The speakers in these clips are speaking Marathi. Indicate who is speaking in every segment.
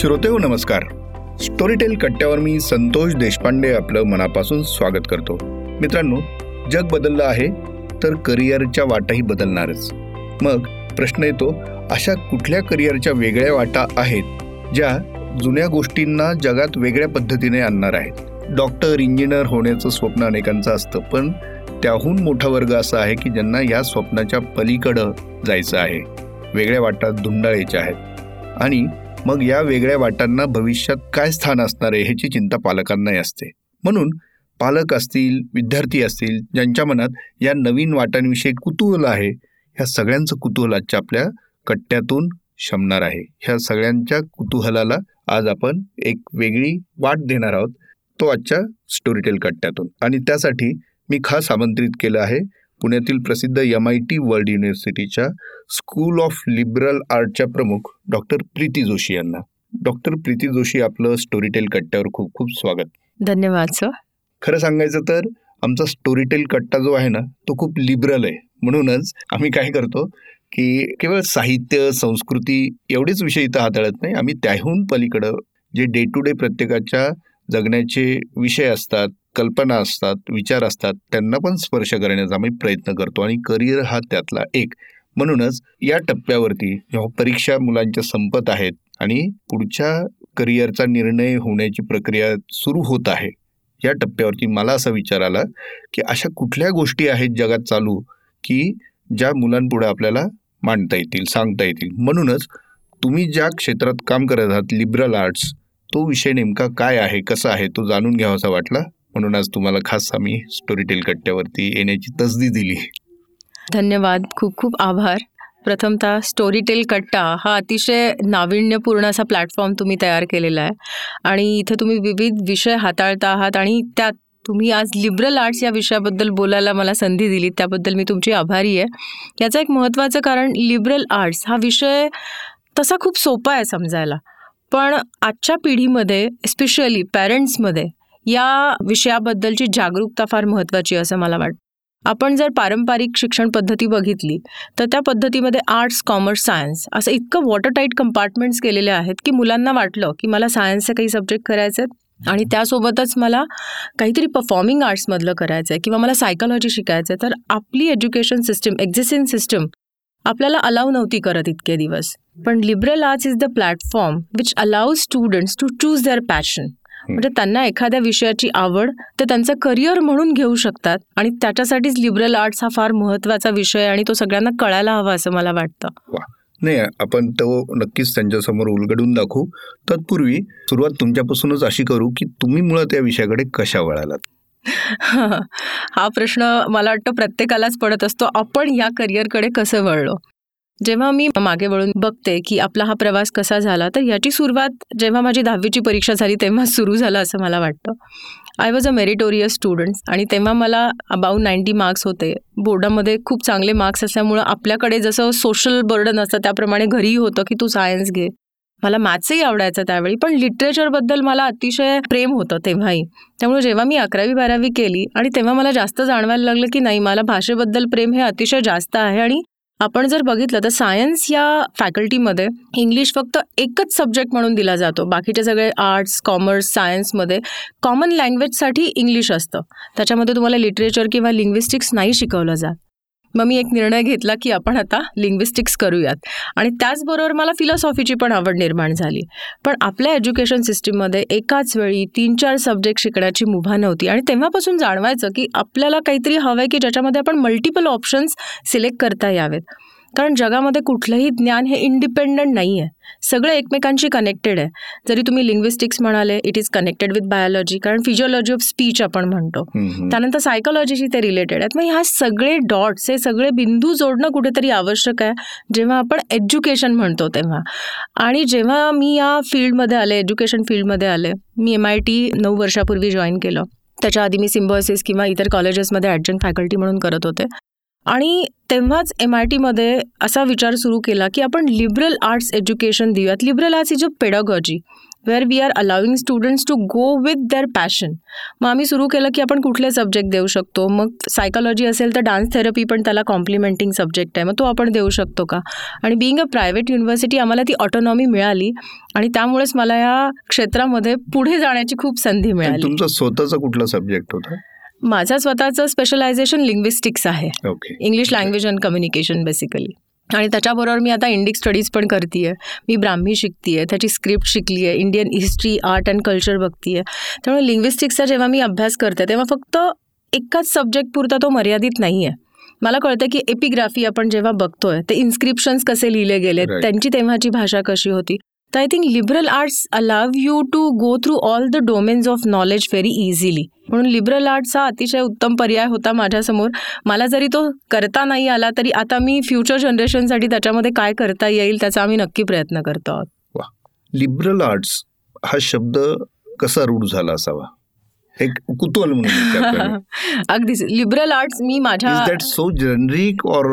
Speaker 1: श्रोते हो नमस्कार. स्टोरीटेल कट्ट्यावर मी संतोष देशपांडे आपलं मनापासून स्वागत करतो. मित्रांनो जग बदललं आहे तर करिअरच्या वाटाही बदलणारच. मग प्रश्न येतो अशा कुठल्या करिअरच्या वेगळ्या वाटा आहेत ज्या जुन्या गोष्टींना जगात वेगळ्या पद्धतीने आणणार आहेत? डॉक्टर इंजिनियर होण्याचं स्वप्न अनेकांचं असतं पण त्याहून मोठा वर्ग असा आहे की ज्यांना या स्वप्नाच्या पलीकडं जायचं आहे. वेगळ्या वाटा धुंडाळायच्या आहेत. आणि मग या वेगळ्या वाटांना भविष्यात काय स्थान असणार आहे ह्याची चिंता पालकांनाही असते. म्हणून पालक असतील विद्यार्थी असतील ज्यांच्या मनात या नवीन वाटांविषयी कुतूहल आहे ह्या सगळ्यांचं कुतूहल आजच्या आपल्या कट्ट्यातून शमणार आहे. ह्या सगळ्यांच्या कुतूहलाला आज आपण एक वेगळी वाट देणार आहोत तो आजच्या स्टोरीटेल कट्ट्यातून. आणि त्यासाठी मी खास आमंत्रित केलं आहे पुण्यातील प्रसिद्ध एम आय टी वर्ल्ड युनिव्हर्सिटीच्या स्कूल ऑफ लिबरल आर्टच्या प्रमुख डॉक्टर प्रीती जोशी यांना. डॉक्टर प्रीती जोशी आपलं स्टोरीटेल कट्ट्यावर खूप खूप स्वागत.
Speaker 2: धन्यवाद सर
Speaker 1: खरं सांगायचं तर आमचा स्टोरीटेल कट्टा जो आहे ना तो खूप लिबरल आहे. म्हणूनच आम्ही काय करतो की केवळ साहित्य संस्कृती एवढेच विषय इथं हाताळत नाही. आम्ही त्याहून पलीकडं जे डे टू डे प्रत्येकाच्या जगण्याचे विषय असतात कल्पना असतात विचार असतात त्यांना पण स्पर्श करण्याचा आम्ही प्रयत्न करतो. आणि करिअर हा त्यातला एक. म्हणूनच या टप्प्यावरती जेव्हा परीक्षा मुलांच्या संपत आहेत आणि पुढच्या करिअरचा निर्णय होण्याची प्रक्रिया सुरू होत आहे या टप्प्यावरती मला असा विचार आला की अशा कुठल्या गोष्टी आहेत जगात चालू की ज्या मुलांपुढे आपल्याला मांडता येतील सांगता येतील? म्हणूनच तुम्ही ज्या क्षेत्रात काम करत आहात लिबरल आर्ट्स तो विषय नेमका काय आहे कसा आहे तो जाणून घ्यावासा वाटला. म्हणून आज तुम्हाला खास आम्ही स्टोरीटेल कट्ट्यावरती येण्याची तसदी दिली.
Speaker 2: धन्यवाद. खूप खूप आभार. प्रथमतः स्टोरीटेल कट्टा हा अतिशय नाविन्यपूर्ण असा प्लॅटफॉर्म तुम्ही तयार केलेला आहे. आणि इथं तुम्ही विविध विषय हाताळता आहात आणि त्यात तुम्ही आज लिबरल आर्ट्स या विषयाबद्दल बोलायला मला संधी दिली त्याबद्दल मी तुमची आभारी आहे. याचं एक महत्त्वाचं कारण लिबरल आर्ट्स हा विषय तसा खूप सोपा आहे समजायला. पण आजच्या पिढीमध्ये स्पेशली पॅरेंट्समध्ये या विषयाबद्दलची जागरूकता फार महत्त्वाची असं मला वाटतं. आपण जर पारंपरिक शिक्षण पद्धती बघितली तर त्या पद्धतीमध्ये आर्ट्स कॉमर्स सायन्स असं इतकं वॉटर टाईट कंपार्टमेंट्स केलेले आहेत की मुलांना वाटलं की मला सायन्सचे काही सब्जेक्ट करायचे आहेत आणि त्यासोबतच मला काहीतरी परफॉर्मिंग आर्ट्समधलं करायचं आहे किंवा मला सायकॉलॉजी शिकायचं आहे तर आपली एज्युकेशन सिस्टम एक्झिस्टिंग सिस्टम आपल्याला अलाव नव्हती करत इतके दिवस. पण liberal arts is the platform which allow students to choose their passion म्हणजे त्यांना एखाद्या विषयाची आवड ते त्यांचं करिअर म्हणून घेऊ शकतात. आणि त्याच्यासाठीच लिबरल आर्ट्स हा फार महत्त्वाचा विषय आणि तो सगळ्यांना कळायला हवा असं मला वाटतं.
Speaker 1: नाही आपण तो नक्कीच त्यांच्यासमोर उलगडून दाखवू. तत्पूर्वी सुरुवात तुमच्यापासूनच अशी करू की तुम्ही मुळात या विषयाकडे कशा वळालात?
Speaker 2: हा प्रश्न मला वाटतं प्रत्येकालाच पडत असतो. आपण या करिअरकडे कसं वळलो? जेव्हा मी मागे वळून बघते की आपला हा प्रवास कसा झाला तर याची सुरुवात जेव्हा माझी दहावीची परीक्षा झाली तेव्हा सुरू झालं असं मला वाटतं. I was a meritorious student आणि तेव्हा मला अबाऊ नाईन्टी मार्क्स होते. बोर्डामध्ये खूप चांगले मार्क्स असल्यामुळं आपल्याकडे जसं सोशल बर्डन असतं त्याप्रमाणे घरीही होतं की तू सायन्स घे. मला मॅथ्सही आवडायचं त्यावेळी पण लिटरेचरबद्दल मला अतिशय प्रेम होतं तेव्हाही. त्यामुळे जेव्हा मी अकरावी बारावी केली आणि तेव्हा मला जास्त जाणवायला लागलं की नाही मला भाषेबद्दल प्रेम हे अतिशय जास्त आहे आणि आपण जर बघितलं तर सायन्स या फॅकल्टीमध्ये इंग्लिश फक्त एकच सब्जेक्ट म्हणून दिला जातो. बाकीचे सगळे आर्ट्स कॉमर्स सायन्समध्ये कॉमन लँग्वेजसाठी इंग्लिश असतं. त्याच्यामध्ये तुम्हाला लिटरेचर किंवा लिंग्विस्टिक्स नाही शिकवलं जात. मग मी एक निर्णय घेतला की आपण आता लिंग्विस्टिक्स करूयात. आणि त्याचबरोबर मला फिलॉसॉफीची पण आवड निर्माण झाली. पण आपल्या एज्युकेशन सिस्टीममध्ये एकाच वेळी तीन चार सब्जेक्ट शिकण्याची मुभा नव्हती. आणि तेव्हापासून जाणवायचं की आपल्याला काहीतरी हवं आहे की ज्याच्यामध्ये आपण मल्टिपल ऑप्शन्स सिलेक्ट करता यावेत. कारण जगामध्ये कुठलंही ज्ञान हे इंडिपेंडंट नाही आहे सगळं एकमेकांशी कनेक्टेड आहे. जरी तुम्ही लिंग्विस्टिक्स म्हणाले it is connected with biology कारण फिजिओलॉजी ऑफ स्पीच आपण म्हणतो. त्यानंतर सायकोलॉजीशी ते रिलेटेड आहेत. मग ह्या सगळे डॉट्स हे सगळे बिंदू जोडणं कुठेतरी आवश्यक आहे. जेव्हा आपण एज्युकेशन म्हणतो तेव्हा. आणि जेव्हा मी या फील्डमध्ये आले एज्युकेशन फील्डमध्ये आले मी एम आय टी नऊ वर्षापूर्वी जॉईन केलं. त्याच्या आधी मी सिम्बॉसिस किंवा इतर कॉलेजेसमध्ये ॲडजंट फॅकल्टी म्हणून करत होते. आणि तेव्हाच एम आय टीमध्ये असा विचार सुरू केला की आपण लिबरल आर्ट्स एज्युकेशन देऊयात. Liberal arts is a pedagogy where we are allowing students to go with their passion मग आम्ही सुरू केलं की आपण कुठले सब्जेक्ट देऊ शकतो. मग सायकोलॉजी असेल तर डान्स थेरपी पण त्याला कॉम्प्लिमेंटिंग सब्जेक्ट आहे. मग तो आपण देऊ शकतो का? आणि बिईंग अ प्रायव्हेट युनिव्हर्सिटी आम्हाला ती ऑटोनॉमी मिळाली आणि त्यामुळेच मला या क्षेत्रामध्ये पुढे जाण्याची खूप संधी मिळाली.
Speaker 1: तुमचा स्वतःचा कुठला सब्जेक्ट होता?
Speaker 2: माझं स्वतःचं स्पेशलायझेशन लिंग्विस्टिक्स आहे. English language and communication basically आणि त्याच्याबरोबर मी आता इंडिक स्टडीज पण करते मी ब्राह्मी शिकते आहे त्याची स्क्रिप्ट शिकली आहे Indian history art and culture बघते आहे त्यामुळे लिंग्विस्टिक्सचा जेव्हा मी अभ्यास करते तेव्हा फक्त एकाच सब्जेक्ट पुरता तो मर्यादित नाही आहे मला कळतं की एपिग्राफी आपण जेव्हा बघतोय ते इन्स्क्रिप्शन्स कसे लिहिले गेले. त्यांची तेव्हाची भाषा कशी होती. तर I think liberal arts allow you to go through all the domains of knowledge very easily म्हणून लिबरल आर्ट्स हा अतिशय उत्तम पर्याय होता माझ्यासमोर. मला जरी तो करता नाही आला तरी आता मी फ्युचर जनरेशनसाठी त्याच्यामध्ये काय करता येईल त्याचा आम्ही नक्की प्रयत्न करतो आहोत.
Speaker 1: लिबरल आर्ट्स हा शब्द कसा रूढ झाला असावा? हे कुतूहल म्हणून
Speaker 2: अगदी लिबरल आर्ट्स मी माझ्या
Speaker 1: so generic or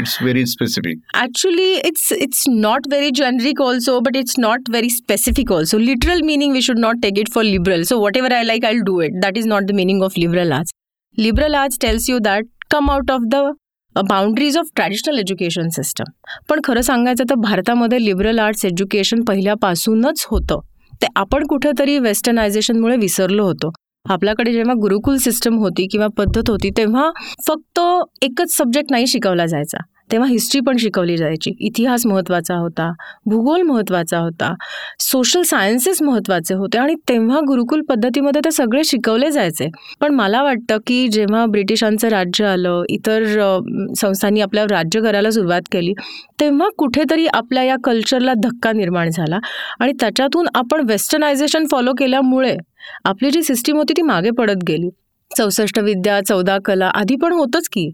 Speaker 1: it's very specific
Speaker 2: actually it's it's not very generic also but it's not very specific also literal meaning we should not take it for liberal so whatever I like I do it that is not the meaning of liberal arts liberal arts tells you that come out of the boundaries of traditional education system पण खरं सांगायचं तर भारतामध्ये लिबरल आर्ट्स एज्युकेशन पहिल्यापासूनच होतं. ते आपण कुठेतरी वेस्टर्नायझेशनमुळे विसरलो होतो. आपल्याकडे जेव्हा गुरुकुल सिस्टम होती किंवा पद्धत होती तेव्हा फक्त एकच सब्जेक्ट नाही शिकवला जायचा. तेव्हा हिस्ट्री पण शिकवली जायची. इतिहास महत्त्वाचा होता भूगोल महत्त्वाचा होता सोशल सायन्सेस महत्त्वाचे होते आणि तेव्हा गुरुकुल पद्धतीमध्ये ते सगळे शिकवले जायचे. पण मला वाटतं की जेव्हा ब्रिटिशांचं राज्य आलं इतर संस्थांनी आपल्यावर राज्य करायला सुरुवात केली तेव्हा कुठेतरी आपल्या या कल्चरला धक्का निर्माण झाला आणि त्याच्यातून आपण वेस्टर्नायझेशन फॉलो केल्यामुळे आपली जी सिस्टीम होती ती मागे पडत गेली. चौसष्ट विद्या चौदा कला आधी पण होतंच की.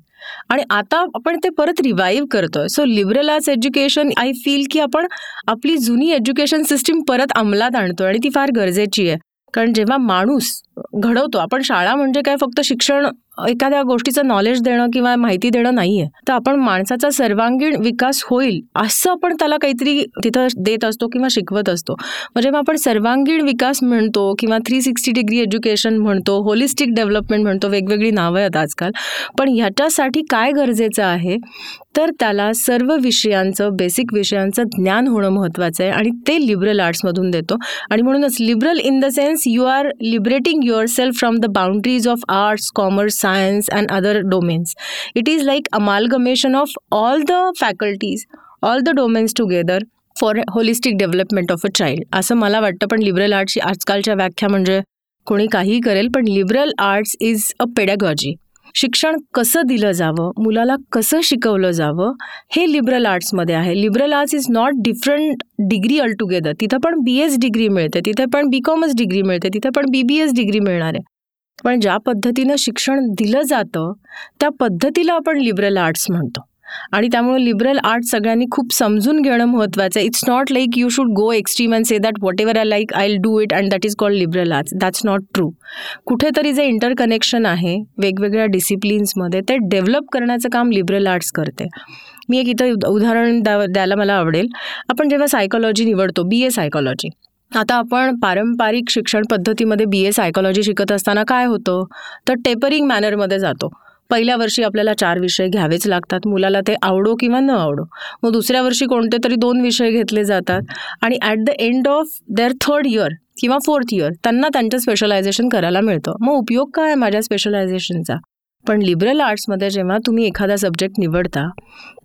Speaker 2: आणि आता आपण ते परत रिवाईव्ह करतोय. So liberal arts education I feel की आपण आपली जुनी एज्युकेशन सिस्टीम परत अंमलात आणतोय आणि ती फार गरजेची आहे. कारण जेव्हा माणूस घडवतो आपण शाळा म्हणजे काय? फक्त शिक्षण एखाद्या गोष्टीचं नॉलेज देणं किंवा माहिती देणं नाही आहे तर आपण माणसाचा सर्वांगीण विकास होईल असं आपण त्याला काहीतरी तिथं देत असतो किंवा शिकवत असतो. म्हणजे मग आपण सर्वांगीण विकास म्हणतो किंवा थ्री सिक्स्टी डिग्री एज्युकेशन म्हणतो होलिस्टिक डेव्हलपमेंट म्हणतो वेगवेगळी नावं आहेत आजकाल. पण ह्याच्यासाठी काय गरजेचं आहे? तर त्याला सर्व विषयांचं बेसिक विषयांचं ज्ञान होणं महत्त्वाचं आहे आणि ते लिबरल आर्ट्समधून देतो. आणि म्हणूनच liberal in the sense you are liberating yourself from the boundaries of arts commerce science and other domains it is like amalgamation of all the faculties all the domains together for holistic development of a child असं मला वाटतं पण लिबरल आर्ट्सची आजकालच्या व्याख्या म्हणजे कोणी काहीही करेल पण liberal arts is a pedagogy शिक्षण कसं दिलं जावं मुलाला कसं शिकवलं जावं हे लिबरल आर्ट्समध्ये आहे. Liberal arts is not different degree altogether तिथं पण बी एस डिग्री मिळते तिथे पण बी कॉमर्स डिग्री मिळते तिथे पण बी बी एस डिग्री मिळणार आहे. पण ज्या पद्धतीनं शिक्षण दिलं जातं त्या पद्धतीला आपण लिबरल आर्ट्स म्हणतो. आणि त्यामुळे लिबरल आर्ट सगळ्यांनी खूप समजून घेणं महत्त्वाचं आहे. It's not like you should go extreme and say that whatever I like I do it and that is called liberal arts that's not true कुठेतरी जे इंटरकनेक्शन आहे वेगवेगळ्या डिसिप्लिन्समध्ये ते डेव्हलप करण्याचं काम लिबरल आर्ट्स करते. मी एक इथं उदाहरण द्या द्यायला मला आवडेल. आपण जेव्हा सायकॉलॉजी निवडतो बी ए सायकॉलॉजी आता आपण पारंपरिक शिक्षण पद्धतीमध्ये बी ए सायकोलॉजी शिकत असताना काय होतं? तर टेपरिंग मॅनरमध्ये जातो. पहिल्या वर्षी आपल्याला चार विषय घ्यावेच लागतात. मुलाला ते आवडो किंवा न आवडो. मग दुसऱ्या वर्षी कोणते तरी दोन विषय घेतले जातात. आणि at the end of their third year किंवा फोर्थ इयर त्यांना त्यांचं स्पेशलायझेशन करायला मिळतं. मग उपयोग काय आहे माझ्या स्पेशलायझेशनचा पण लिबरल आर्ट्समध्ये जेव्हा तुम्ही एखादा सब्जेक्ट निवडता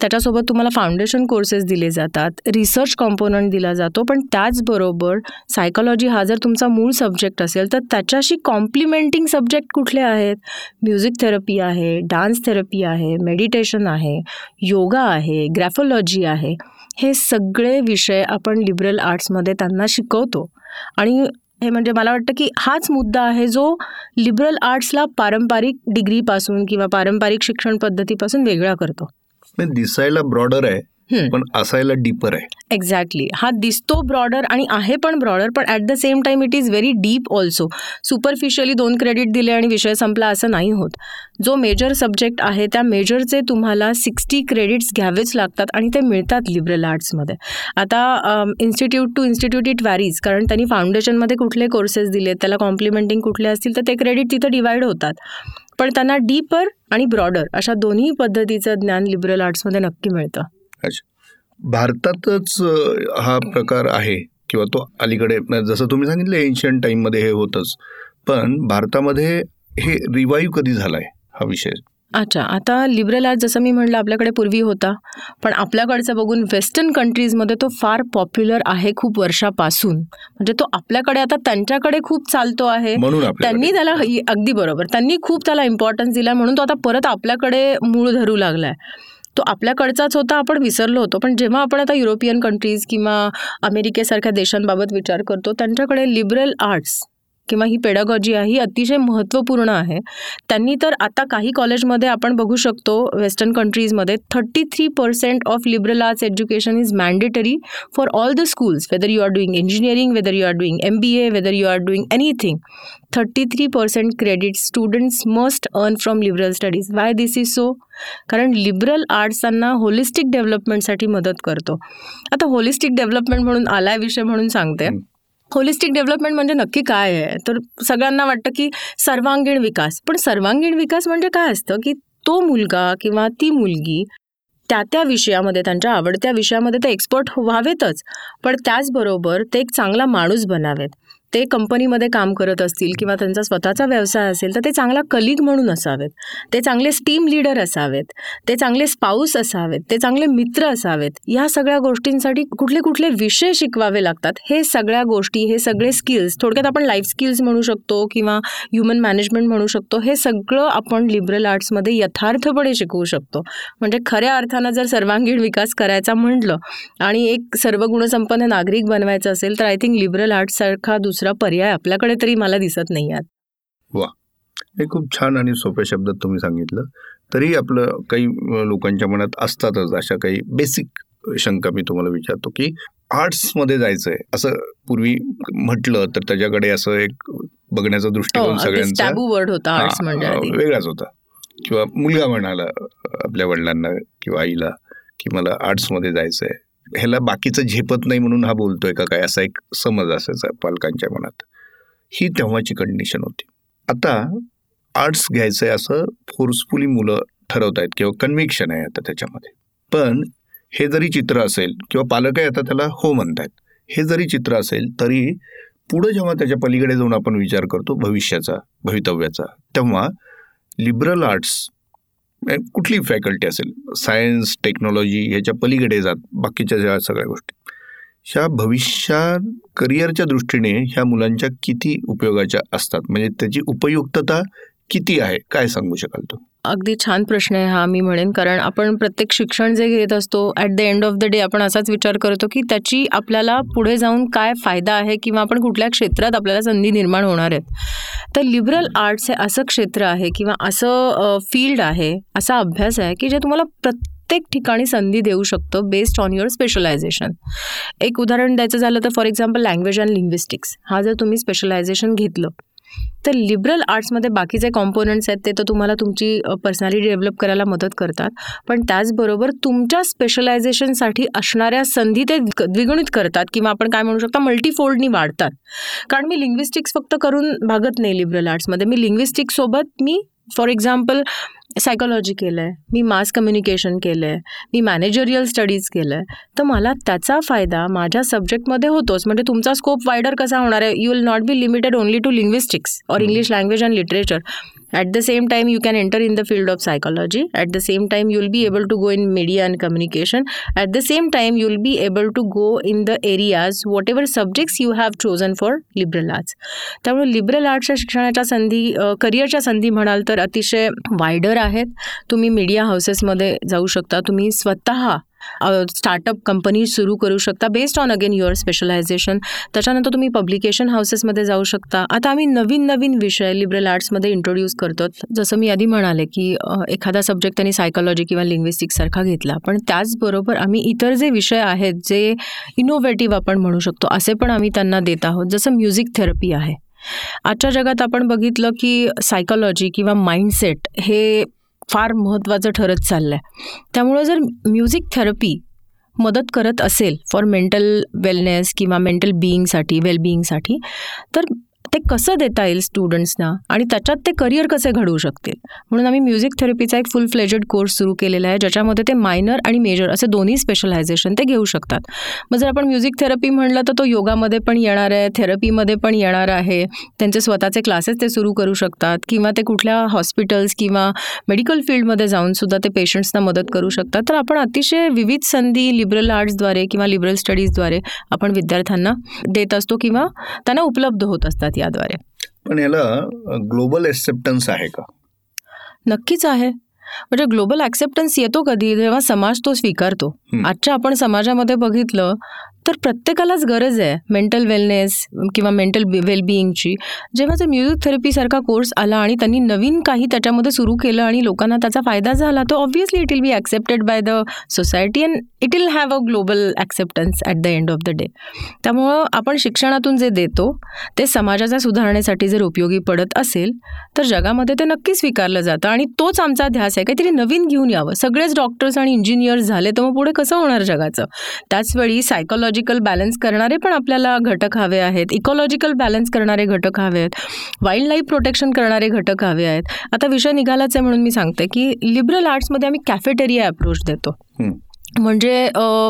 Speaker 2: त्याच्यासोबत तुम्हाला फाउंडेशन कोर्सेस दिले जातात रिसर्च कॉम्पोनंट दिला जातो पण त्याचबरोबर सायकोलॉजी हा जर तुमचा मूळ सब्जेक्ट असेल तर त्याच्याशी कॉम्प्लिमेंटिंग सब्जेक्ट कुठले आहेत? म्युझिक थेरपी आहे डान्स थेरपी आहे मेडिटेशन आहे योगा आहे ग्रॅफोलॉजी आहे. हे सगळे विषय आपण लिबरल आर्ट्समध्ये त्यांना शिकवतो. आणि हे म्हणजे मला वाटतं की हाच मुद्दा आहे जो लिबरल आर्ट्सला पारंपरिक डिग्रीपासून किंवा पारंपरिक शिक्षण पद्धतीपासून वेगळा करतो.
Speaker 1: दिसायला ब्रॉडर आहे. पण असायला डीपर आहे.
Speaker 2: एक्झॅक्टली हा दिसतो ब्रॉडर आणि आहे पण ब्रॉडर पण at the same time it is very deep also superficially दोन क्रेडिट दिले आणि विषय संपला असं नाही होत. जो मेजर सब्जेक्ट आहे त्या मेजरचे तुम्हाला सिक्स्टी क्रेडिट्स घ्यावेच लागतात आणि ते मिळतात लिबरल आर्ट्समध्ये आता institute to institute it varies कारण त्यांनी फाउंडेशनमध्ये कुठले कोर्सेस दिले त्याला कॉम्प्लिमेंटिंग कुठले असतील तर ते क्रेडिट तिथं डिवाइड होतात. पण त्यांना डीपर आणि ब्रॉडर अशा दोन्ही पद्धतीचं ज्ञान लिबरल आर्ट्समध्ये नक्की मिळतं.
Speaker 1: भारतातच अ, हा प्रकार आहे किंवा तो अलीकडे जसं तुम्ही सांगितलं एन्शियंट टाईममध्ये हे होतंच. पण भारतामध्ये हे रिवाईव्ह कधी झालाय हा विषय?
Speaker 2: अच्छा. आता लिबरल आर्ट जसं मी म्हणलं आपल्याकडे पूर्वी होता. पण आपल्याकडचं बघून वेस्टर्न कंट्रीजमध्ये तो फार पॉप्युलर आहे खूप वर्षापासून. म्हणजे तो आपल्याकडे आता त्यांच्याकडे खूप चालतो आहे. त्यांनी त्याला अगदी बरोबर. त्यांनी खूप त्याला इम्पॉर्टन्स दिला म्हणून तो आता परत आपल्याकडे मूळ धरू लागलाय. तो आपल्याकडचाच होता आपण विसरलो होतो. पण जेव्हा आपण आता युरोपियन कंट्रीज किंवा अमेरिकेसारख्या देशांबाबत विचार करतो त्यांच्याकडे लिबरल आर्ट्स किंवा ही पेडागॉजी आहे ही अतिशय महत्त्वपूर्ण आहे. त्यांनी तर आता काही कॉलेजमध्ये आपण बघू शकतो वेस्टर्न कंट्रीजमध्ये thirty three percent of liberal arts education is mandatory for all the schools whether you are doing engineering whether you are doing M B A whether you are doing anything thirty three percent credit students must earn from liberal studies why this is so कारण लिबरल आर्ट्स त्यांना होलिस्टिक डेव्हलपमेंटसाठी मदत करतो. आता होलिस्टिक डेव्हलपमेंट म्हणून आलाय विषय म्हणून सांगते. होलिस्टिक डेव्हलपमेंट म्हणजे नक्की काय आहे? तर सगळ्यांना वाटतं की सर्वांगीण विकास. पण सर्वांगीण विकास म्हणजे काय असतं की तो मुलगा किंवा ती मुलगी त्या त्या विषयामध्ये त्यांच्या आवडत्या विषयामध्ये ते एक्सपर्ट व्हावेतच. पण त्याचबरोबर ते एक चांगला माणूस बनावेत. ते कंपनीमध्ये काम करत असतील किंवा त्यांचा स्वतःचा व्यवसाय असेल तर ते चांगला कलिग म्हणून असावेत. ते चांगले स्टीम लीडर असावेत. ते चांगले स्पाऊस असावेत. ते चांगले मित्र असावेत. या सगळ्या गोष्टींसाठी कुठले कुठले विषय शिकवावे लागतात हे सगळ्या गोष्टी हे सगळे स्किल्स थोडक्यात आपण लाईफ स्किल्स म्हणू शकतो किंवा ह्युमन मॅनेजमेंट म्हणू शकतो हे सगळं आपण लिबरल आर्ट्समध्ये यथार्थपणे शिकवू शकतो. म्हणजे खऱ्या अर्थानं जर सर्वांगीण विकास करायचा म्हटलं आणि एक सर्वगुणसंपन्न नागरिक बनवायचं असेल तर आय थिंक लिबरल आर्ट्ससारखा दुसरा पर्याय आपल्याकडे तरी मला दिसत नाही आहेत
Speaker 1: हे खूप छान आणि सोप्या शब्दात तुम्ही सांगितलं. तरी आपलं काही लोकांच्या मनात असतातच अशा काही बेसिक शंका मी तुम्हाला विचारतो की आर्ट्समध्ये जायचंय असं पूर्वी म्हटलं तर त्याच्याकडे असं एक बघण्याचा दृष्टिकोन सगळ्यांचा
Speaker 2: टॅबू वर्ड होता आर्ट्स
Speaker 1: हा,
Speaker 2: म्हणजे आधी.
Speaker 1: वेगळाच होता. किंवा मुलगा म्हणाला आपल्या वडिलांना किंवा आईला की मला आर्ट्समध्ये जायचंय. ह्याला बाकीचं झेपत नाही म्हणून हा बोलतोय का काय असा एक समज असायचा पालकांच्या मनात. ही तेव्हाची कंडिशन होती. आता आर्ट्स घ्यायचं आहे असं फोर्सफुली मुलं ठरवत आहेत किंवा कन्व्हिक्शन आहे आता त्याच्यामध्ये. पण हे जरी चित्र असेल किंवा पालकही आता त्याला हो म्हणतायत. हे जरी चित्र असेल तरी पुढं जेव्हा त्याच्या पलीकडे जाऊन आपण विचार करतो भविष्याचा भवितव्याचा तेव्हा लिबरल आर्ट्स म्हणजे कुठलीही फॅकल्टी असेल सायन्स टेक्नॉलॉजी ह्याच्या पलीकडे जात बाकीच्या ज्या सगळ्या गोष्टी. ह्या भविष्यात करिअरच्या दृष्टीने ह्या मुलांच्या किती उपयोगाच्या असतात? म्हणजे त्याची उपयुक्तता किती आहे? काय सांगू शकाल तो?
Speaker 2: अगदी छान प्रश्न आहे हा मी म्हणेन. कारण आपण प्रत्येक शिक्षण जे घेत असतो at the end of the day आपण असाच विचार करतो की त्याची आपल्याला पुढे जाऊन काय फायदा आहे किंवा आपण कुठल्या क्षेत्रात आपल्याला संधी निर्माण होणार आहेत. तर लिबरल आर्ट्स हे असं क्षेत्र आहे किंवा असं फील्ड आहे असा अभ्यास आहे की जे तुम्हाला प्रत्येक ठिकाणी संधी देऊ शकतो बेस्ड ऑन युअर स्पेशलायझेशन एक उदाहरण द्यायचं झालं तर for example language and linguistics हा जर तुम्ही स्पेशलायझेशन घेतलं तर लिबरल आर्ट्समध्ये बाकीचे कॉम्पोनंट्स आहेत ते तर तुम्हाला तुमची पर्सनॅलिटी डेव्हलप करायला मदत करतात. पण त्याचबरोबर तुमच्या स्पेशलायझेशनसाठी असणाऱ्या संधी ते द्विगुणित करतात किंवा आपण काय म्हणू शकता मल्टीफोल्डनी वाढतात. कारण मी लिंग्विस्टिक्स फक्त करून भागत नाही लिबरल आर्ट्समध्ये मी लिंग्विस्टिक्ससोबत मी फॉर एक्झाम्पल सायकोलॉजी केलं आहे. मी मास कम्युनिकेशन केलं आहे मी मॅनेजरियल स्टडीज केलं आहे तर मला त्याचा फायदा माझ्या सब्जेक्टमध्ये होतोच. म्हणजे तुमचा स्कोप वायडर कसा होणार आहे? You will not be limited only to linguistics or English language and literature at the same time you can enter in the field of psychology at the same time you will be able to go in media and communication at the same time you will be able to go in the areas whatever subjects you have chosen for liberal arts त्यामुळे लिबरल आर्ट्सच्या शिक्षणाच्या संधी करिअरच्या संधी म्हणाल तर अतिशय वायडर आहेत. तुम्ही मीडिया हाऊसेसमध्ये जाऊ शकता. तुम्ही स्वतः स्टार्टअप कंपनी सुरू करू शकता based on again your specialization त्याच्यानंतर तुम्ही पब्लिकेशन हाऊसेसमध्ये जाऊ शकता. आता आम्ही नवीन नवीन विषय लिबरल आर्ट्समध्ये इंट्रोड्यूस करतो जसं मी आधी म्हणाले की एखादा सब्जेक्ट त्यांनी सायकोलॉजी किंवा लिंग्विस्टिक्ससारखा घेतला. पण त्याचबरोबर आम्ही इतर जे विषय आहेत जे इनोव्हेटिव्ह आपण म्हणू शकतो असे पण आम्ही त्यांना देत आहोत. जसं म्युझिक थेरपी आहे. आजच्या जगात आपण बघितलं की सायकॉलॉजी किंवा माइंडसेट हे फार महत्त्वाचं ठरत चाललं आहे त्यामुळं जर म्युझिक थेरपी मदत करत असेल फॉर मेंटल वेलनेस किंवा मेंटल बिईंगसाठी वेलबिईंगसाठी तर ते कसं देता येईल स्टुडंट्सना आणि त्याच्यात ते करिअर कसे घडवू शकतील? म्हणून आम्ही म्युझिक थेरपीचा एक फुल फ्लेजेड कोर्स सुरू केलेला आहे ज्याच्यामध्ये ते मायनर आणि मेजर असे दोन्ही स्पेशलायझेशन ते घेऊ शकतात. मग जर आपण म्युझिक थेरपी म्हणलं तर तो योगामध्ये पण येणार आहे थेरपीमध्ये पण येणार आहे. त्यांचे स्वतःचे क्लासेस ते सुरू करू शकतात किंवा ते कुठल्या हॉस्पिटल्स किंवा मेडिकल फील्डमध्ये जाऊन सुद्धा ते पेशंट्सना मदत करू शकतात. तर आपण अतिशय विविध संधी लिबरल आर्ट्सद्वारे किंवा लिबरल स्टडीजद्वारे आपण विद्यार्थ्यांना देत असतो किंवा त्यांना उपलब्ध होत असतात याद्वारे.
Speaker 1: पण याला ग्लोबल एक्सेप्टन्स आहे का?
Speaker 2: नक्कीच आहे. म्हणजे ग्लोबल ॲक्सेप्टन्स येतो कधी जेव्हा समाज तो स्वीकारतो. आजच्या आपण समाजामध्ये बघितलं तर प्रत्येकालाच गरज आहे मेंटल वेलनेस किंवा मेंटल वेलबिईंगची जेव्हा ते म्युझिक थेरपीसारखा कोर्स आला आणि त्यांनी नवीन काही त्याच्यामध्ये सुरू केलं आणि लोकांना त्याचा फायदा झाला तो obviously it will be accepted by the society and it will have a global acceptance at the end of the day त्यामुळं आपण शिक्षणातून जे देतो ते समाजाच्या सुधारणेसाठी जर उपयोगी पडत असेल तर जगामध्ये ते नक्की स्वीकारलं जातं आणि तोच आमचा ध्यास आहे काहीतरी नवीन घेऊन यावं. सगळेच डॉक्टर्स आणि इंजिनियर्स झाले तर मग पुढे कसं होणार जगाचं? त्याचवेळी सायकोलॉजी इकॉलॉजिकल बॅलन्स करणारे पण आपल्याला घटक हवे आहेत. इकॉलॉजिकल बॅलन्स करणारे घटक हवे आहेत. वाईल्ड लाईफ प्रोटेक्शन करणारे घटक हवे आहेत. आता विषय निघालाच आहे म्हणून मी सांगते की लिबरल आर्ट्समध्ये आम्ही कॅफेटेरिया अप्रोच देतो. म्हणजे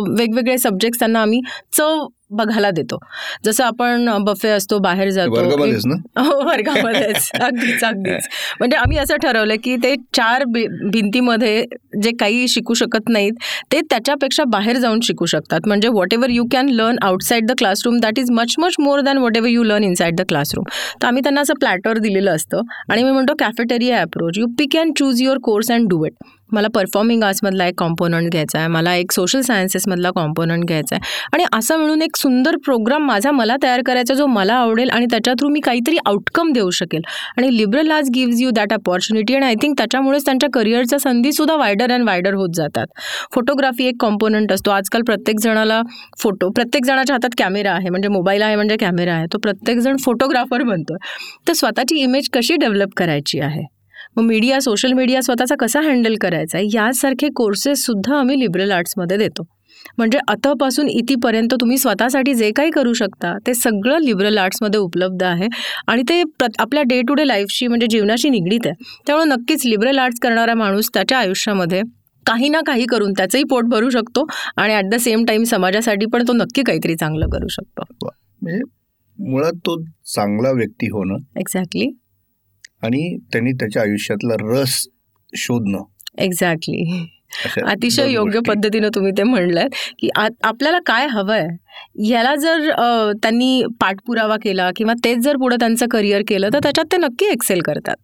Speaker 2: वेगवेगळे सब्जेक्ट्स त्यांना आम्ही चव बघायला देतो. जसं आपण बफे असतो बाहेर जातो हो वर्गामध्येच. अगदीच अगदीच. म्हणजे आम्ही असं ठरवलं की ते चार भिंतीमध्ये जे काही शिकू शकत नाहीत ते त्याच्यापेक्षा बाहेर जाऊन शिकू शकतात. म्हणजे whatever you can learn outside the classroom that is much much more than whatever you learn inside the classroom तर आम्ही त्यांना असं प्लॅटर दिलेलं असतं. आणि मी म्हणतो cafeteria approach you pick can choose your course and do it मला परफॉर्मिंग आर्ट्समधला एक कॉम्पोनंट घ्यायचा आहे मला एक सोशल सायन्सेसमधला कॉम्पोनंट घ्यायचा आहे आणि असं म्हणून एक सुंदर प्रोग्राम माझा मला तयार करायचा जो मला आवडेल आणि त्याच्या थ्रू मी काहीतरी आउटकम देऊ शकेल. आणि लिबरल आज गिव्ज यू दॅट अपॉर्च्युनिटी आणि आय थिंक त्याच्यामुळेच त्यांच्या करिअरच्या संधीसुद्धा वायडर अँड वायडर होत जातात. फोटोग्राफी एक कॉम्पोनंट असतो. आजकाल प्रत्येक जणाला फोटो प्रत्येक जणाच्या हातात कॅमेरा आहे म्हणजे मोबाईल आहे म्हणजे कॅमेरा आहे. तो प्रत्येकजण फोटोग्राफर बनतो तर स्वतःची इमेज कशी डेव्हलप करायची आहे? मग मीडिया सोशल मीडिया स्वतःचा कसा हँडल करायचा आहे? यासारखे कोर्सेससुद्धा आम्ही लिबरल आर्ट्समध्ये देतो. म्हणजे अतपासून इथीपर्यंत तुम्ही स्वतःसाठी जे काही करू शकता ते सगळं लिबरल आर्ट्समध्ये उपलब्ध आहे. आणि ते प्र आपल्या डे टू डे लाईफशी म्हणजे जीवनाशी निगडीत आहे. त्यामुळे नक्कीच लिबरल आर्ट्स करणारा माणूस त्याच्या आयुष्यामध्ये काही ना काही करून त्याचंही पोट भरू शकतो आणि ॲट द सेम टाईम समाजासाठी पण तो नक्की काहीतरी चांगलं करू शकतो.
Speaker 1: म्हणजे मुळात तो चांगला व्यक्ती होणं
Speaker 2: एक्झॅक्टली
Speaker 1: आणि त्यांनी त्याच्या आयुष्यातला रस शोधणं.
Speaker 2: एक्झॅक्टली अतिशय योग्य पद्धतीनं तुम्ही ते म्हणलं की आपल्याला काय हवंय? याला जर त्यांनी पाठपुरावा केला किंवा तेच जर पुढे त्यांचं करिअर केलं तर त्याच्यात ते नक्की एक्सेल करतात.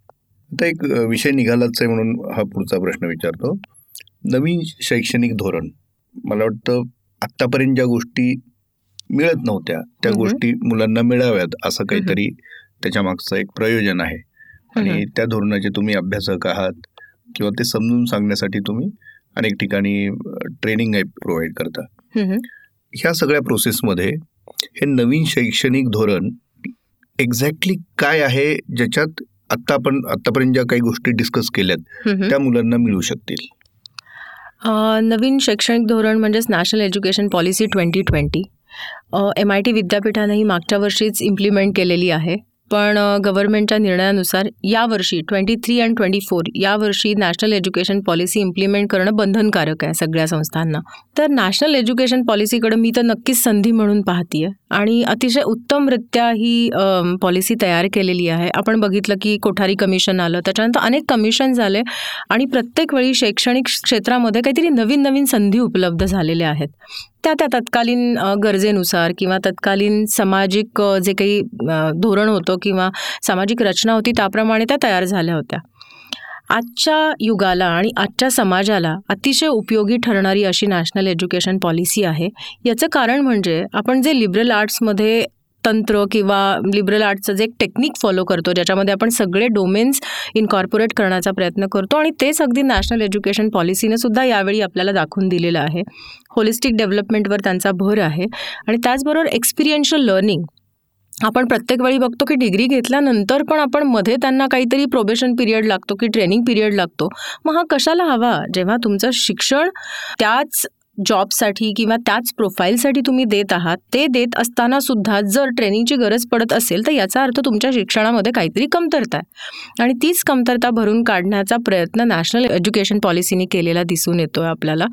Speaker 1: आता एक विषय निघालाच आहे म्हणून हा पुढचा प्रश्न विचारतो. नवीन शैक्षणिक धोरण. मला वाटतं आत्तापर्यंत ज्या गोष्टी मिळत नव्हत्या त्या गोष्टी मुलांना मिळाव्यात असं काहीतरी त्याच्या मागचं एक प्रयोजन आहे. आणि त्या धोरणाचे तुम्ही अभ्यासक आहात किंवा ते समजून सांगण्यासाठी तुम्ही अनेक ठिकाणी ट्रेनिंग प्रोव्हाइड करता. ह्या सगळ्या प्रोसेसमध्ये हे नवीन शैक्षणिक धोरण एक्झॅक्टली काय आहे ज्याच्यात आत्ता आपण आत्तापर्यंत ज्या काही गोष्टी डिस्कस केल्यात त्या मुलांना मिळू शकतील?
Speaker 2: नवीन शैक्षणिक धोरण म्हणजेच national education policy twenty twenty M I T विद्यापीठानं ही मागच्या वर्षीच इम्प्लिमेंट केलेली आहे. पण गव्हर्नमेंटच्या निर्णयानुसार यावर्षी twenty three and twenty four यावर्षी नॅशनल एज्युकेशन पॉलिसी इम्प्लिमेंट करणं बंधनकारक आहे सगळ्या संस्थांना. तर नॅशनल एज्युकेशन पॉलिसीकडे मी तर नक्कीच संधी म्हणून पाहतीये. आणि अतिशय उत्तमरित्या ही पॉलिसी तयार केलेली आहे. आपण बघितलं की कोठारी कमिशन आलं त्याच्यानंतर अनेक कमिशन झाले आणि प्रत्येक वेळी शैक्षणिक क्षेत्रामध्ये काहीतरी नवीन नवीन संधी उपलब्ध झालेल्या आहेत. त्या त्या तत्कालीन गरजेनुसार किंवा तत्कालीन सामाजिक जे काही धोरण होतं किंवा सामाजिक रचना होती त्याप्रमाणे त्या तयार झाल्या होत्या. आजच्या युगाला आणि आजच्या समाजाला अतिशय उपयोगी ठरणारी अशी नॅशनल एज्युकेशन पॉलिसी आहे. याचं कारण म्हणजे आपण जे लिबरल आर्ट्समध्ये तंत्र किंवा लिबरल आर्टचं जे एक टेक्निक फॉलो करतो ज्याच्यामध्ये आपण सगळे डोमेन्स इनकॉर्पोरेट करण्याचा प्रयत्न करतो आणि तेच अगदी नॅशनल एज्युकेशन पॉलिसीने सुद्धा यावेळी आपल्याला दाखवून दिलेलं आहे. होलिस्टिक डेव्हलपमेंटवर त्यांचा भर आहे आणि त्याचबरोबर एक्सपिरियन्शियल लर्निंग आपण प्रत्येक वेळी बघतो की डिग्री घेतल्यानंतर पण आपण मध्ये त्यांना काहीतरी प्रोबेशन पिरियड लागतो की ट्रेनिंग पिरियड लागतो. मग हा कशाला हवा? जेव्हा तुमचं शिक्षण त्याच जॉबसाठी किंवा त्याच प्रोफाईलसाठी तुम्ही देत आहात ते देत असताना सुद्धा जर ट्रेनिंगची गरज पडत असेल तर याचा अर्थ तुमच्या शिक्षणामध्ये काहीतरी कमतरता आहे. आणि तीच कमतरता भरून काढण्याचा प्रयत्न नॅशनल एज्युकेशन पॉलिसीने केलेला दिसून येतो आहे आपल्याला.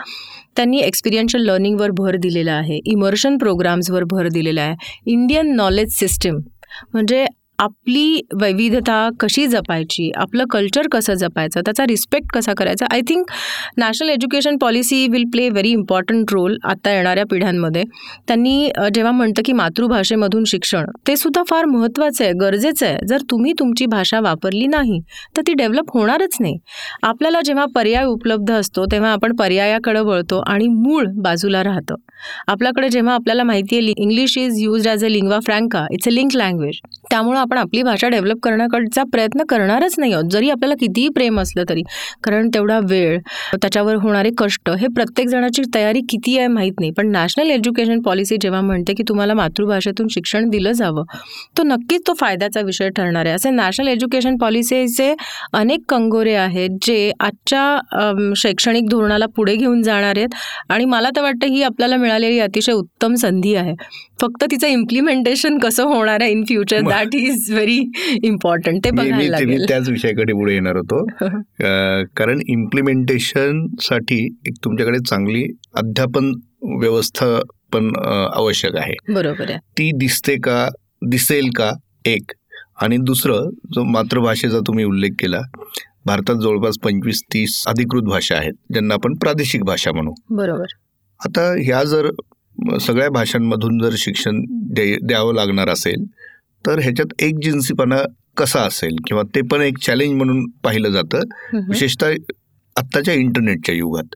Speaker 2: त्यांनी एक्सपिरियन्शियल लर्निंगवर भर दिलेला आहे इमर्शन प्रोग्राम्सवर भर दिलेला आहे. इंडियन नॉलेज सिस्टीम म्हणजे आपली वैविधता कशी जपायची आपलं कल्चर कसं जपायचं त्याचा रिस्पेक्ट कसा करायचा? I think national education policy will play very important role आता येणाऱ्या पिढ्यांमध्ये. त्यांनी जेव्हा म्हणतं की मातृभाषेमधून शिक्षण ते सुद्धा फार महत्त्वाचं आहे गरजेचं आहे. जर तुम्ही तुमची भाषा वापरली नाही तर ती डेव्हलप होणारच नाही. आपल्याला जेव्हा पर्याय उपलब्ध असतो तेव्हा आपण पर्यायाकडे वळतो आणि मूळ बाजूला राहतं. आपल्याकडे जेव्हा आपल्याला माहिती आहे English is use as a lingua franca it's a link language त्यामुळं आपण आपली भाषा डेव्हलप करण्याकडचा प्रयत्न करणारच नाही आहोत. जरी आपल्याला कितीही प्रेम असलं तरी. कारण तेवढा वेळ त्याच्यावर होणारे कष्ट हे प्रत्येक जणाची तयारी किती आहे माहीत नाही. पण नॅशनल एज्युकेशन पॉलिसी जेव्हा म्हणते की तुम्हाला मातृभाषेतून शिक्षण दिलं जावं तो नक्कीच तो फायद्याचा विषय ठरणार आहे. असे नॅशनल एज्युकेशन पॉलिसीचे अनेक कंगोरे आहेत जे आजच्या शैक्षणिक धोरणाला पुढे घेऊन जाणार आहेत. आणि मला तर वाटतं ही आपल्याला मिळालेली अतिशय उत्तम संधी आहे. फक्त तिचं इम्प्लिमेंटेशन कसं होणार आहे in future that is very important ते बघायला लागेल.
Speaker 1: त्याच विषयाकडे पुढे येणार होतो. कारण इम्प्लिमेंटेशनसाठी एक तुमच्याकडे चांगली अध्यापन व्यवस्था पण आवश्यक आहे.
Speaker 2: बरोबर आहे.
Speaker 1: ती दिसते का दिसेल का? एक. आणि दुसरं जो मातृभाषेचा तुम्ही उल्लेख केला भारतात जवळपास पंचवीस तीस अधिकृत भाषा आहेत ज्यांना आपण प्रादेशिक भाषा म्हणू.
Speaker 2: बरोबर.
Speaker 1: आता ह्या जर सगळ्या भाषांमधून जर शिक्षण द्यावं लागणार असेल तर ह्याच्यात एक जिन्सीपणा कसा असेल किंवा ते पण एक चॅलेंज म्हणून पाहिलं जातं विशेषतः आत्ताच्या इंटरनेटच्या युगात.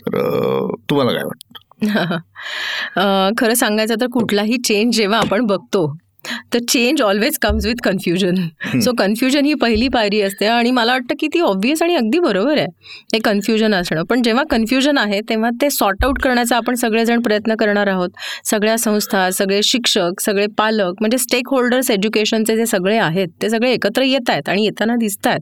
Speaker 1: तर तुम्हाला काय वाटतं?
Speaker 2: खरं सांगायचं तर कुठलाही चेंज जेव्हा आपण बघतो तर change always comes with confusion so confusion ही पहिली पायरी असते आणि मला वाटतं की ती ऑब्वियस आणि अगदी बरोबर आहे. हे कन्फ्युजन असणं. पण जेव्हा कन्फ्युजन आहे तेव्हा ते सॉर्ट आऊट करण्याचा आपण सगळेजण प्रयत्न करणार आहोत. सगळ्या संस्था सगळे शिक्षक सगळे पालक म्हणजे स्टेक होल्डर्स एज्युकेशनचे जे सगळे आहेत ते सगळे एकत्र येत आहेत आणि येताना दिसत आहेत.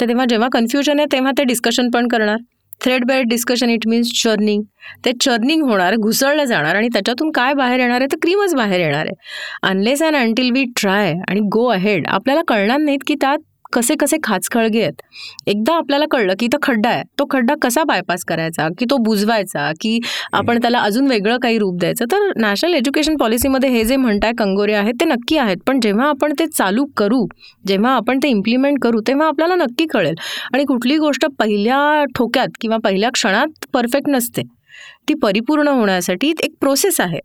Speaker 2: तर तेव्हा जेव्हा कन्फ्युजन आहे तेव्हा ते डिस्कशन पण करणार. Thread by discussion it means churning ते चर्निंग होणार घुसळलं जाणार आणि त्याच्यातून काय बाहेर येणार आहे? तर क्रीमच बाहेर येणार आहे. Unless and until we try आणि गो अहेड आपल्याला कळणार नाहीत की त्यात कसे कसे खाचखळगे आहेत. एकदा आपल्याला कळलं की इथं खड्डा आहे. तो खड्डा कसा बायपास करायचा? की तो बुजवायचा? की आपण त्याला अजून वेगळं काही रूप द्यायचं? तर नॅशनल एज्युकेशन पॉलिसीमध्ये हे जे म्हणताय कंगोरे आहेत ते नक्की आहेत. पण जेव्हा आपण ते चालू करू जेव्हा आपण ते इम्प्लिमेंट करू तेव्हा आपल्याला नक्की कळेल. आणि कुठली गोष्ट पहिल्या ठोक्यात किंवा पहिल्या क्षणात परफेक्ट नसते. ती परिपूर्ण होण्यासाठी एक प्रोसेस आहे.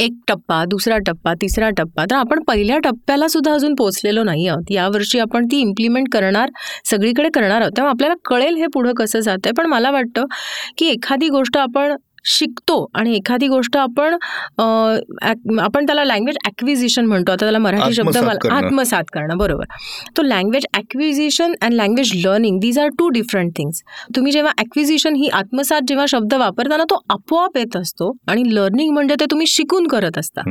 Speaker 2: एक टप्पा दुसरा टप्पा तिसरा टप्पा. तर आपण पहिल्या टप्प्याला सुद्धा अजून पोहोचलेलो नाही आहोत. यावर्षी आपण ती इम्प्लिमेंट करणार सगळीकडे करणार आहोत. तेव्हा आपल्याला कळेल हे पुढं कसं जात आहे पण मला वाटतं की एखादी गोष्ट आपण शिकतो. आणि एखादी गोष्ट आपण आपण त्याला लँग्वेज ॲक्विजिशन म्हणतो. आता त्याला मराठी शब्द मला आत्मसात करणं बरोबर. तो language acquisition and language learning these are two different things तुम्ही जेव्हा ॲक्विजिशन ही आत्मसात जेव्हा शब्द वापरताना तो आपोआप येत असतो. आणि लर्निंग म्हणजे ते तुम्ही शिकून करत असता.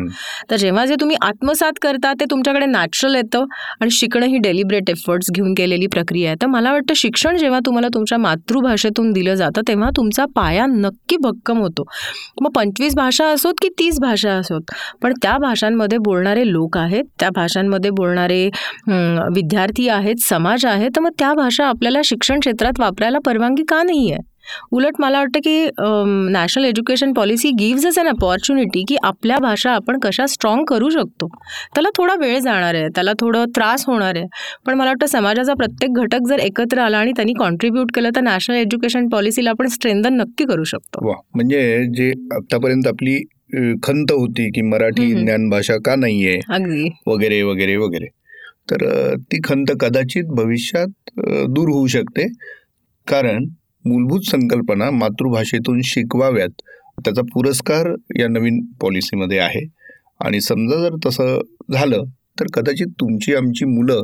Speaker 2: तर जेव्हा जे तुम्ही आत्मसात करता ते तुमच्याकडे नॅचरल येतं. आणि शिकणं ही डेलिब्रेट एफर्ट्स घेऊन केलेली प्रक्रिया आहे. तर मला वाटतं शिक्षण जेव्हा तुम्हाला तुमच्या मातृभाषेतून दिलं जातं तेव्हा तुमचा पाया नक्की भक्कम होतो. मग पंचवीस भाषा असोत की तीस भाषा असोत? पण त्या भाषांमध्ये बोलणारे लोक आहेत त्या भाषांमध्ये बोलणारे विद्यार्थी आहेत समाज आहे तर मग त्या भाषा आपल्याला शिक्षण क्षेत्रात वापरायला परवानगी का नाही आहे उलट मला वाटतं की national education policy gives us an opportunity की आपल्या भाषा आपण कशा स्ट्रॉंग करू शकतो. त्याला थोडा वेळ जाणार आहे त्याला थोडं त्रास होणार आहे. पण मला वाटतं समाजाचा प्रत्येक घटक जर एकत्र आला आणि त्यांनी कॉन्ट्रीब्यूट केलं तर नॅशनल एज्युकेशन पॉलिसीला आपण स्ट्रेंथन नक्की करू शकतो.
Speaker 1: म्हणजे जे आतापर्यंत आपली खंत होती की मराठी ज्ञान भाषा का नाहीये
Speaker 2: अगदी.
Speaker 1: वगैरे वगैरे वगैरे तर ती खंत कदाचित भविष्यात दूर होऊ शकते. कारण मूलभूत संकल्पना मातृभाषेतून शिकवाव्यात त्याचा पुरस्कार या नवीन पॉलिसीमध्ये आहे. आणि समजा जर तसं झालं तर कदाचित तुमची आमची मुलं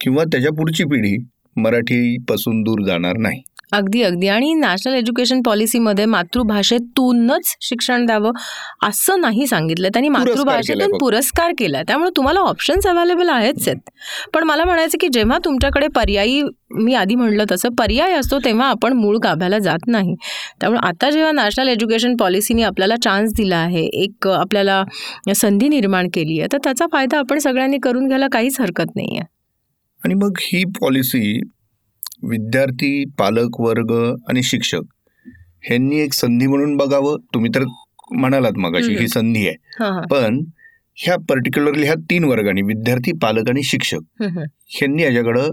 Speaker 1: किंवा त्याच्या पुढची पिढी मराठीपासून दूर जाणार नाही.
Speaker 2: अगदी अगदी. आणि नॅशनल एज्युकेशन पॉलिसीमध्ये मातृभाषेतूनच शिक्षण द्यावं असं नाही सांगितलं. त्यांनी मातृभाषेतून. पुरस्कार केलाय. त्यामुळे तुम्हाला ऑप्शन्स अवेलेबल आहेच आहेत. पण मला म्हणायचं की जेव्हा तुमच्याकडे पर्यायी मी आधी म्हणलं तसं पर्याय असतो तेव्हा आपण मूळ गाभ्याला जात नाही. त्यामुळे आता जेव्हा नॅशनल एज्युकेशन पॉलिसीने आपल्याला चान्स दिला आहे एक आपल्याला संधी निर्माण केली आहे तर त्याचा फायदा आपण सगळ्यांनी करून घ्यायला काहीच हरकत नाही आहे
Speaker 1: आणि मग ही पॉलिसी विद्यार्थी पालक वर्ग आणि शिक्षक ह्यांनी एक संधी म्हणून बघावं तुम्ही तर म्हणालात मगाशी
Speaker 2: हम्म.
Speaker 1: ही संधी आहे पण ह्या पर्टिक्युलरली ह्या तीन वर्गांनी विद्यार्थी पालक आणि शिक्षक. ह्यांनी याच्याकडं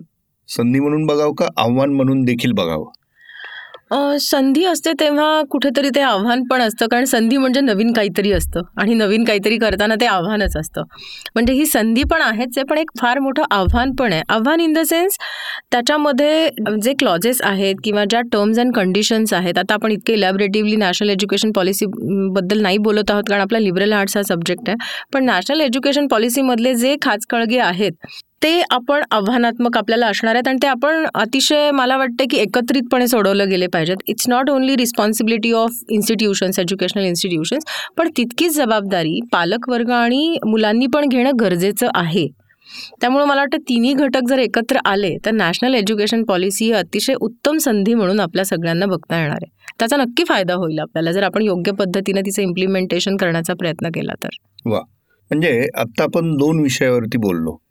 Speaker 1: संधी म्हणून बघावं का आव्हान म्हणून देखील बघावं
Speaker 2: संधी असते तेव्हा कुठेतरी ते आव्हान पण असतं. कारण संधी म्हणजे नवीन काहीतरी असतं. आणि नवीन काहीतरी करताना ते आव्हानच असतं. म्हणजे ही संधी पण आहेच आहे पण एक फार मोठं आव्हान पण आहे. आव्हान इन द सेन्स त्याच्यामध्ये जे क्लॉजेस आहेत किंवा ज्या टर्म्स अँड कंडिशन्स आहेत आता आपण इतके इलॅबरेटिव्हली नॅशनल एज्युकेशन पॉलिसीबद्दल नाही बोलत आहोत कारण आपला लिबरल आर्ट्स हा सब्जेक्ट आहे. पण नॅशनल एज्युकेशन पॉलिसीमधले जे खाचखळगे आहेत ते आपण आव्हानात्मक आपल्याला असणार आहेत आणि ते आपण अतिशय मला वाटतं की एकत्रितपणे सोडवलं गेले पाहिजेत. It's not only responsibility of institutions educational institutions पण तितकीच जबाबदारी पालकवर्ग आणि मुलांनी पण घेणं गरजेचं आहे. त्यामुळे मला वाटतं तिन्ही घटक जर एकत्र आले तर नॅशनल एज्युकेशन पॉलिसी ही अतिशय उत्तम संधी म्हणून आपल्या सगळ्यांना बघता येणार आहे. त्याचा नक्की फायदा होईल आपल्याला जर आपण योग्य पद्धतीने तिचं इम्प्लिमेंटेशन करण्याचा प्रयत्न केला तर. वा.
Speaker 1: म्हणजे आत्ता आपण दोन विषयावरती बोललो.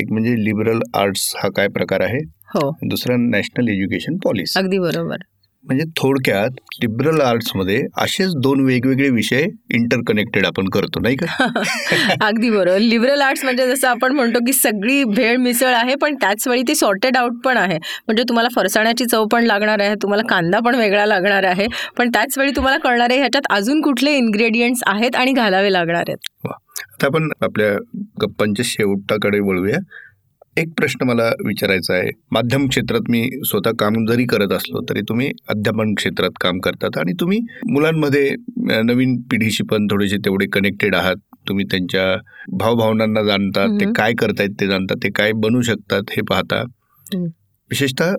Speaker 1: एक म्हणजे लिबरल आर्ट्स हा काय प्रकार आहे?
Speaker 2: हो.
Speaker 1: दुसरा नॅशनल एज्युकेशन पॉलिसी
Speaker 2: अगदी बरोबर.
Speaker 1: म्हणजे थोडक्यात लिबरल आर्ट्समध्ये असेच दोन वेगवेगळे विषय इंटरकनेक्टेड आपण करतो नाही का?
Speaker 2: अगदी बरोबर. लिबरल आर्ट्स म्हणजे जसं आपण म्हणतो की सगळी भेळ मिसळ आहे पण त्याच वेळी ती सॉर्टेड आउट पण आहे. म्हणजे तुम्हाला फरसाण्याची चव पण लागणार आहे तुम्हाला कांदा पण वेगळा लागणार आहे पण त्याच वेळी तुम्हाला कळणार आहे ह्याच्यात अजून कुठले इन्ग्रेडियंट्स आहेत आणि घालावे लागणार आहेत?
Speaker 1: आता आपण आपल्या गप्पांच्या शेवटाकडे वळूया. एक प्रश्न मला विचारायचा आहे. माध्यम क्षेत्रात मी स्वतः काम जरी करत असलो तरी तुम्ही अध्यापन क्षेत्रात काम करतात आणि तुम्ही मुलांमध्ये नवीन पिढीशी पण थोडेसे तेवढे कनेक्टेड आहात. तुम्ही त्यांच्या भावभावनांना जाणतात. ते. काय करतायत ते जाणतात. ते काय बनू शकतात हे पाहता. विशेषतः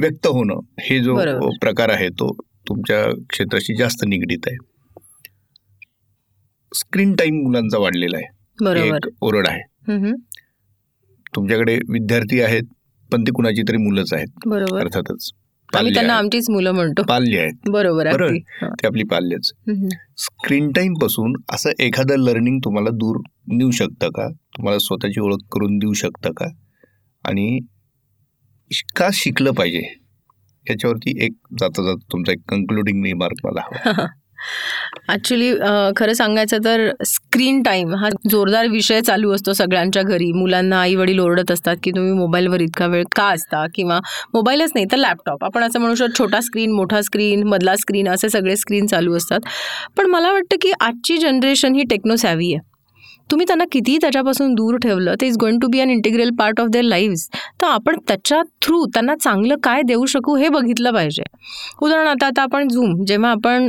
Speaker 1: व्यक्त होणं हे जो. प्रकार आहे तो तुमच्या क्षेत्राशी जास्त निगडीत आहे. स्क्रीन टाइम मुलांचा वाढलेला आहे. ओरड आहे. तुमच्याकडे विद्यार्थी आहेत पण ती कुणाची तरी मुलंच आहेत.
Speaker 2: बरोबर.
Speaker 1: अर्थातच
Speaker 2: आम्ही त्यांना. आमचीच मुलं म्हणतो.
Speaker 1: पाल्य आहेत.
Speaker 2: बरोबर.
Speaker 1: ते आपली पाल्यच. स्क्रीन टाइमपासून असं एखादं लर्निंग तुम्हाला दूर नेऊ शकतं का? तुम्हाला स्वतःची ओळख करून देऊ शकतं का? आणि का शिकलं पाहिजे? याच्यावरती एक जाता जाता तुमचा एक कन्क्लुडिंग रिमार्क मला हवा.
Speaker 2: ॲक्च्युली खरं सांगायचं तर स्क्रीन टाईम हा जोरदार विषय चालू असतो सगळ्यांच्या घरी. मुलांना आई वडील ओरडत असतात की तुम्ही मोबाईलवर इतका वेळ का असता? किंवा मोबाईलच नाही तर लॅपटॉप आपण असं म्हणू शकतो छोटा स्क्रीन मोठा स्क्रीन मधला स्क्रीन असे सगळे स्क्रीन चालू असतात. पण मला वाटतं की आजची जनरेशन ही टेक्नो सॅव्ही आहे. तुम्ही त्यांना कितीही त्याच्यापासून दूर ठेवलं ते is going to be an integral part of their lives तर आपण त्याच्या थ्रू त्यांना चांगलं काय देऊ शकू हे बघितलं पाहिजे. उदाहरणार्थ आता आपण झूम जेव्हा आपण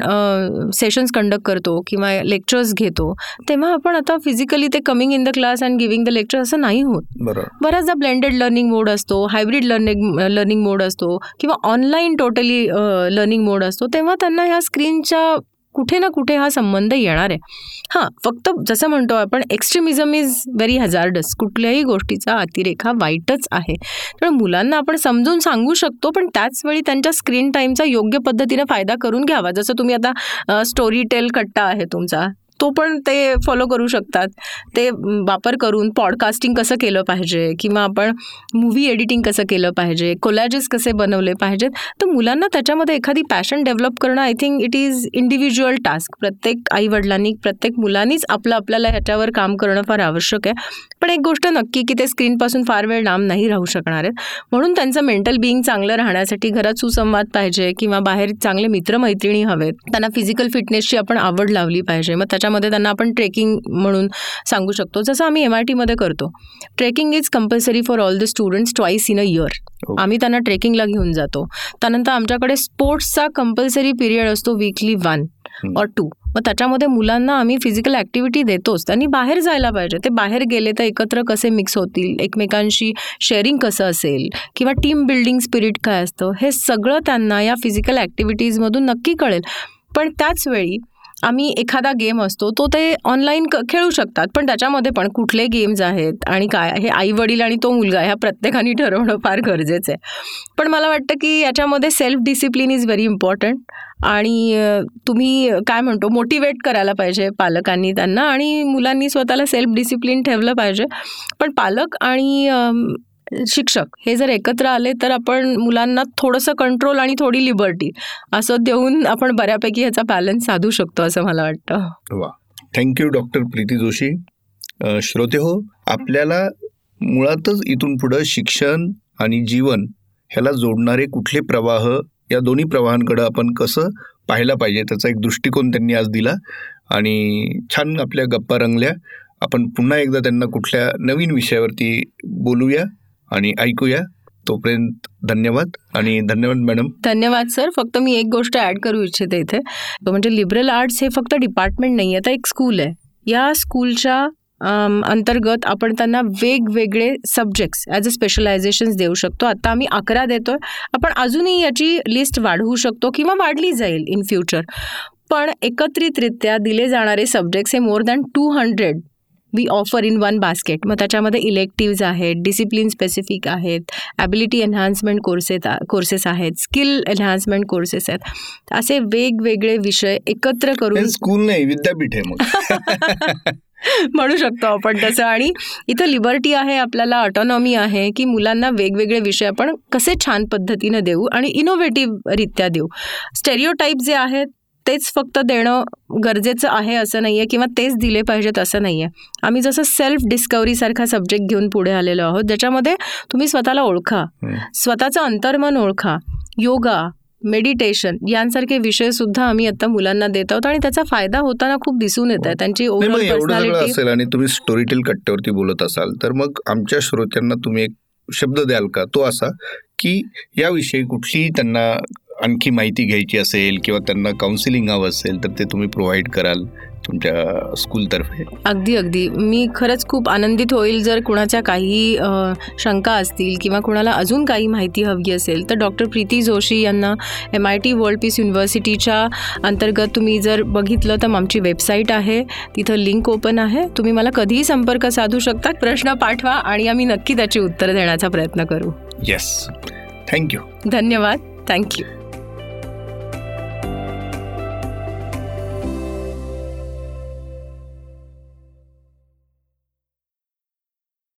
Speaker 2: सेशन्स कंडक्ट करतो किंवा लेक्चर्स घेतो तेव्हा आपण आता फिजिकली ते coming in the class and giving the lecture असं नाही होत. बऱ्याचदा ब्लेंडेड लर्निंग मोड असतो हायब्रिड लर्निंग लर्निंग मोड असतो किंवा ऑनलाईन टोटली लर्निंग मोड असतो तेव्हा त्यांना ह्या स्क्रीनच्या कुठे ना कुठे हा संबंध येणार आहे. हां फक्त जसं म्हणतो आपण एक्स्ट्रीमिझम इज व्हेरी हजार्डस कुठल्याही गोष्टीचा अतिरेक हा वाईटच आहे. तर मुलांना आपण समजून सांगू शकतो पण त्याचवेळी त्यांच्या स्क्रीन टाईमचा योग्य पद्धतीने फायदा करून घ्यावा. जसं तुम्ही आता स्टोरी टेल कट्टा आहे तुमचा. तो पण ते फॉलो करू शकतात. ते वापर करून पॉडकास्टिंग कसं केलं पाहिजे किंवा आपण मूवी एडिटिंग कसं केलं पाहिजे कोलॅजेस कसे बनवले पाहिजेत तर मुलांना त्याच्यामध्ये एखादी पॅशन डेव्हलप करणं I think it is individual task प्रत्येक आईवडिलांनी प्रत्येक मुलांनीच आपलं आपल्याला ह्याच्यावर काम करणं फार आवश्यक आहे. पण एक गोष्ट नक्की की ते स्क्रीनपासून फार वेळ लांब नाही राहू शकणार आहेत. म्हणून त्यांचं मेंटल बिईंग चांगलं राहण्यासाठी घरात सुसंवाद पाहिजे किंवा बाहेर चांगले मित्रमैत्रिणी हवेत. त्यांना फिजिकल फिटनेसची आपण आवड लावली पाहिजे. मग त्याच्या त्याच्यामध्ये त्यांना आपण ट्रेकिंग म्हणून सांगू शकतो. जसं आम्ही एम आय टीमध्ये करतो. Trekking is compulsory for all the students twice in a year. आम्ही त्यांना ट्रेकिंगला घेऊन जातो. त्यानंतर आमच्याकडे स्पोर्ट्सचा कंपल्सरी पिरियड असतो वीकली वन. Or two. मग त्याच्यामध्ये मुलांना आम्ही फिजिकल ॲक्टिव्हिटी देतोच. त्यांनी बाहेर जायला पाहिजे. ते बाहेर गेले तर एकत्र कसे मिक्स होतील? एकमेकांशी शेअरिंग कसं असेल? किंवा टीम बिल्डिंग स्पिरिट काय असतं? हे सगळं त्यांना या फिजिकल ॲक्टिव्हिटीजमधून नक्की कळेल. पण त्याच वेळी आम्ही एखादा गेम असतो तो ते ऑनलाईन क खेळू शकतात. पण त्याच्यामध्ये पण कुठले गेम्स आहेत आणि काय हे आई वडील आणि तो मुलगा ह्या प्रत्येकाने ठरवणं फार गरजेचं आहे. पण मला वाटतं की याच्यामध्ये self discipline is very important आणि तुम्ही काय म्हणतो मोटिवेट करायला पाहिजे पालकांनी त्यांना आणि मुलांनी स्वतःला सेल्फ डिसिप्लिन ठेवलं पाहिजे. पण पालक आणि शिक्षक हे जर एकत्र आले तर आपण मुलांना थोडंसं कंट्रोल आणि थोडी लिबर्टी असं देऊन आपण बऱ्यापैकी ह्याचा बॅलन्स साधू शकतो असं मला वाटतं.
Speaker 1: वा. Thank you doctor Preeti Joshi. श्रोते हो आपल्याला मुळातच इथून पुढं शिक्षण आणि जीवन ह्याला जोडणारे कुठले प्रवाह या दोन्ही प्रवाहांकडं आपण कसं पाहायला पाहिजे त्याचा एक दृष्टिकोन त्यांनी आज दिला. आणि छान आपल्या गप्पा रंगल्या. आपण पुन्हा एकदा त्यांना कुठल्या नवीन विषयावरती बोलूया. आणि ऐकूया. तोपर्यंत धन्यवाद आणि धन्यवाद मॅडम.
Speaker 2: धन्यवाद सर. फक्त मी एक गोष्ट ॲड करू इच्छिते इथे. तो म्हणजे लिबरल आर्ट्स हे फक्त डिपार्टमेंट नाही आहे तर एक स्कूल आहे. या स्कूलच्या अंतर्गत आपण त्यांना वेगवेगळे सब्जेक्ट्स ॲज अ स्पेशलायझेशन्स देऊ शकतो. आत्ता आम्ही अकरा देतो आहे आपण अजूनही याची लिस्ट वाढवू शकतो किंवा वाढली जाईल इन फ्युचर पण एकत्रितरित्या दिले जाणारे सब्जेक्ट्स हे more than two hundred we offer in one basket मग त्याच्यामध्ये इलेक्टिव्ज आहेत डिसिप्लिन स्पेसिफिक आहेत ॲबिलिटी एन्हान्समेंट कोर्सेस कोर्सेस आहेत स्किल एन्हान्समेंट कोर्सेस आहेत. असे वेगवेगळे विषय एकत्र करून
Speaker 1: स्कूल नाही विद्यापीठ आहे मग.
Speaker 2: म्हणू शकतो आपण तसं. आणि इथं लिबर्टी आहे आपल्याला ऑटॉनॉमी आहे की मुलांना वेगवेगळे विषय आपण कसे छान पद्धतीनं देऊ आणि इनोव्हेटिव्ह रित्या देऊ. स्टेरिओटाईप जे आहेत तेच फक्त देणं गरजेचं आहे असं नाही आहे किंवा तेच दिले पाहिजेत असं नाही आहे आम्ही जसं सेल्फ डिस्कवरीसारखा सब्जेक्ट घेऊन पुढे आलेलो आहोत ज्याच्यामध्ये तुम्ही स्वतःला ओळखा. स्वतःचं अंतर्मन ओळखा. योगा मेडिटेशन यांसारखे विषय सुद्धा आम्ही आता मुलांना देत आहोत आणि त्याचा फायदा होताना खूप दिसून येत आहे. त्यांची
Speaker 1: असेल आणि तुम्ही स्टोरी टेल कट्ट्यावरती बोलत असाल तर मग आमच्या श्रोत्यांना तुम्ही एक शब्द द्याल का? तो असा की याविषयी कुठलीही त्यांना आणखी माहिती घ्यायची असेल किंवा त्यांना काउन्सिलिंग हवं असेल तर ते तुम्ही प्रोव्हाइड कराल तुमच्या स्कूलतर्फे
Speaker 2: अगदी अगदी. मी खरंच खूप आनंदित होईल जर कुणाच्या काही शंका असतील किंवा कुणाला अजून काही माहिती हवी असेल तर डॉक्टर प्रीती जोशी यांना M I T world peace युनिव्हर्सिटीच्या अंतर्गत तुम्ही जर बघितलं तर आमची वेबसाईट आहे. तिथं लिंक ओपन आहे. तुम्ही मला कधीही संपर्क साधू शकता. प्रश्न पाठवा आणि आम्ही नक्की त्याची उत्तरं देण्याचा प्रयत्न करू.
Speaker 1: येस थँक्यू
Speaker 2: धन्यवाद. थँक्यू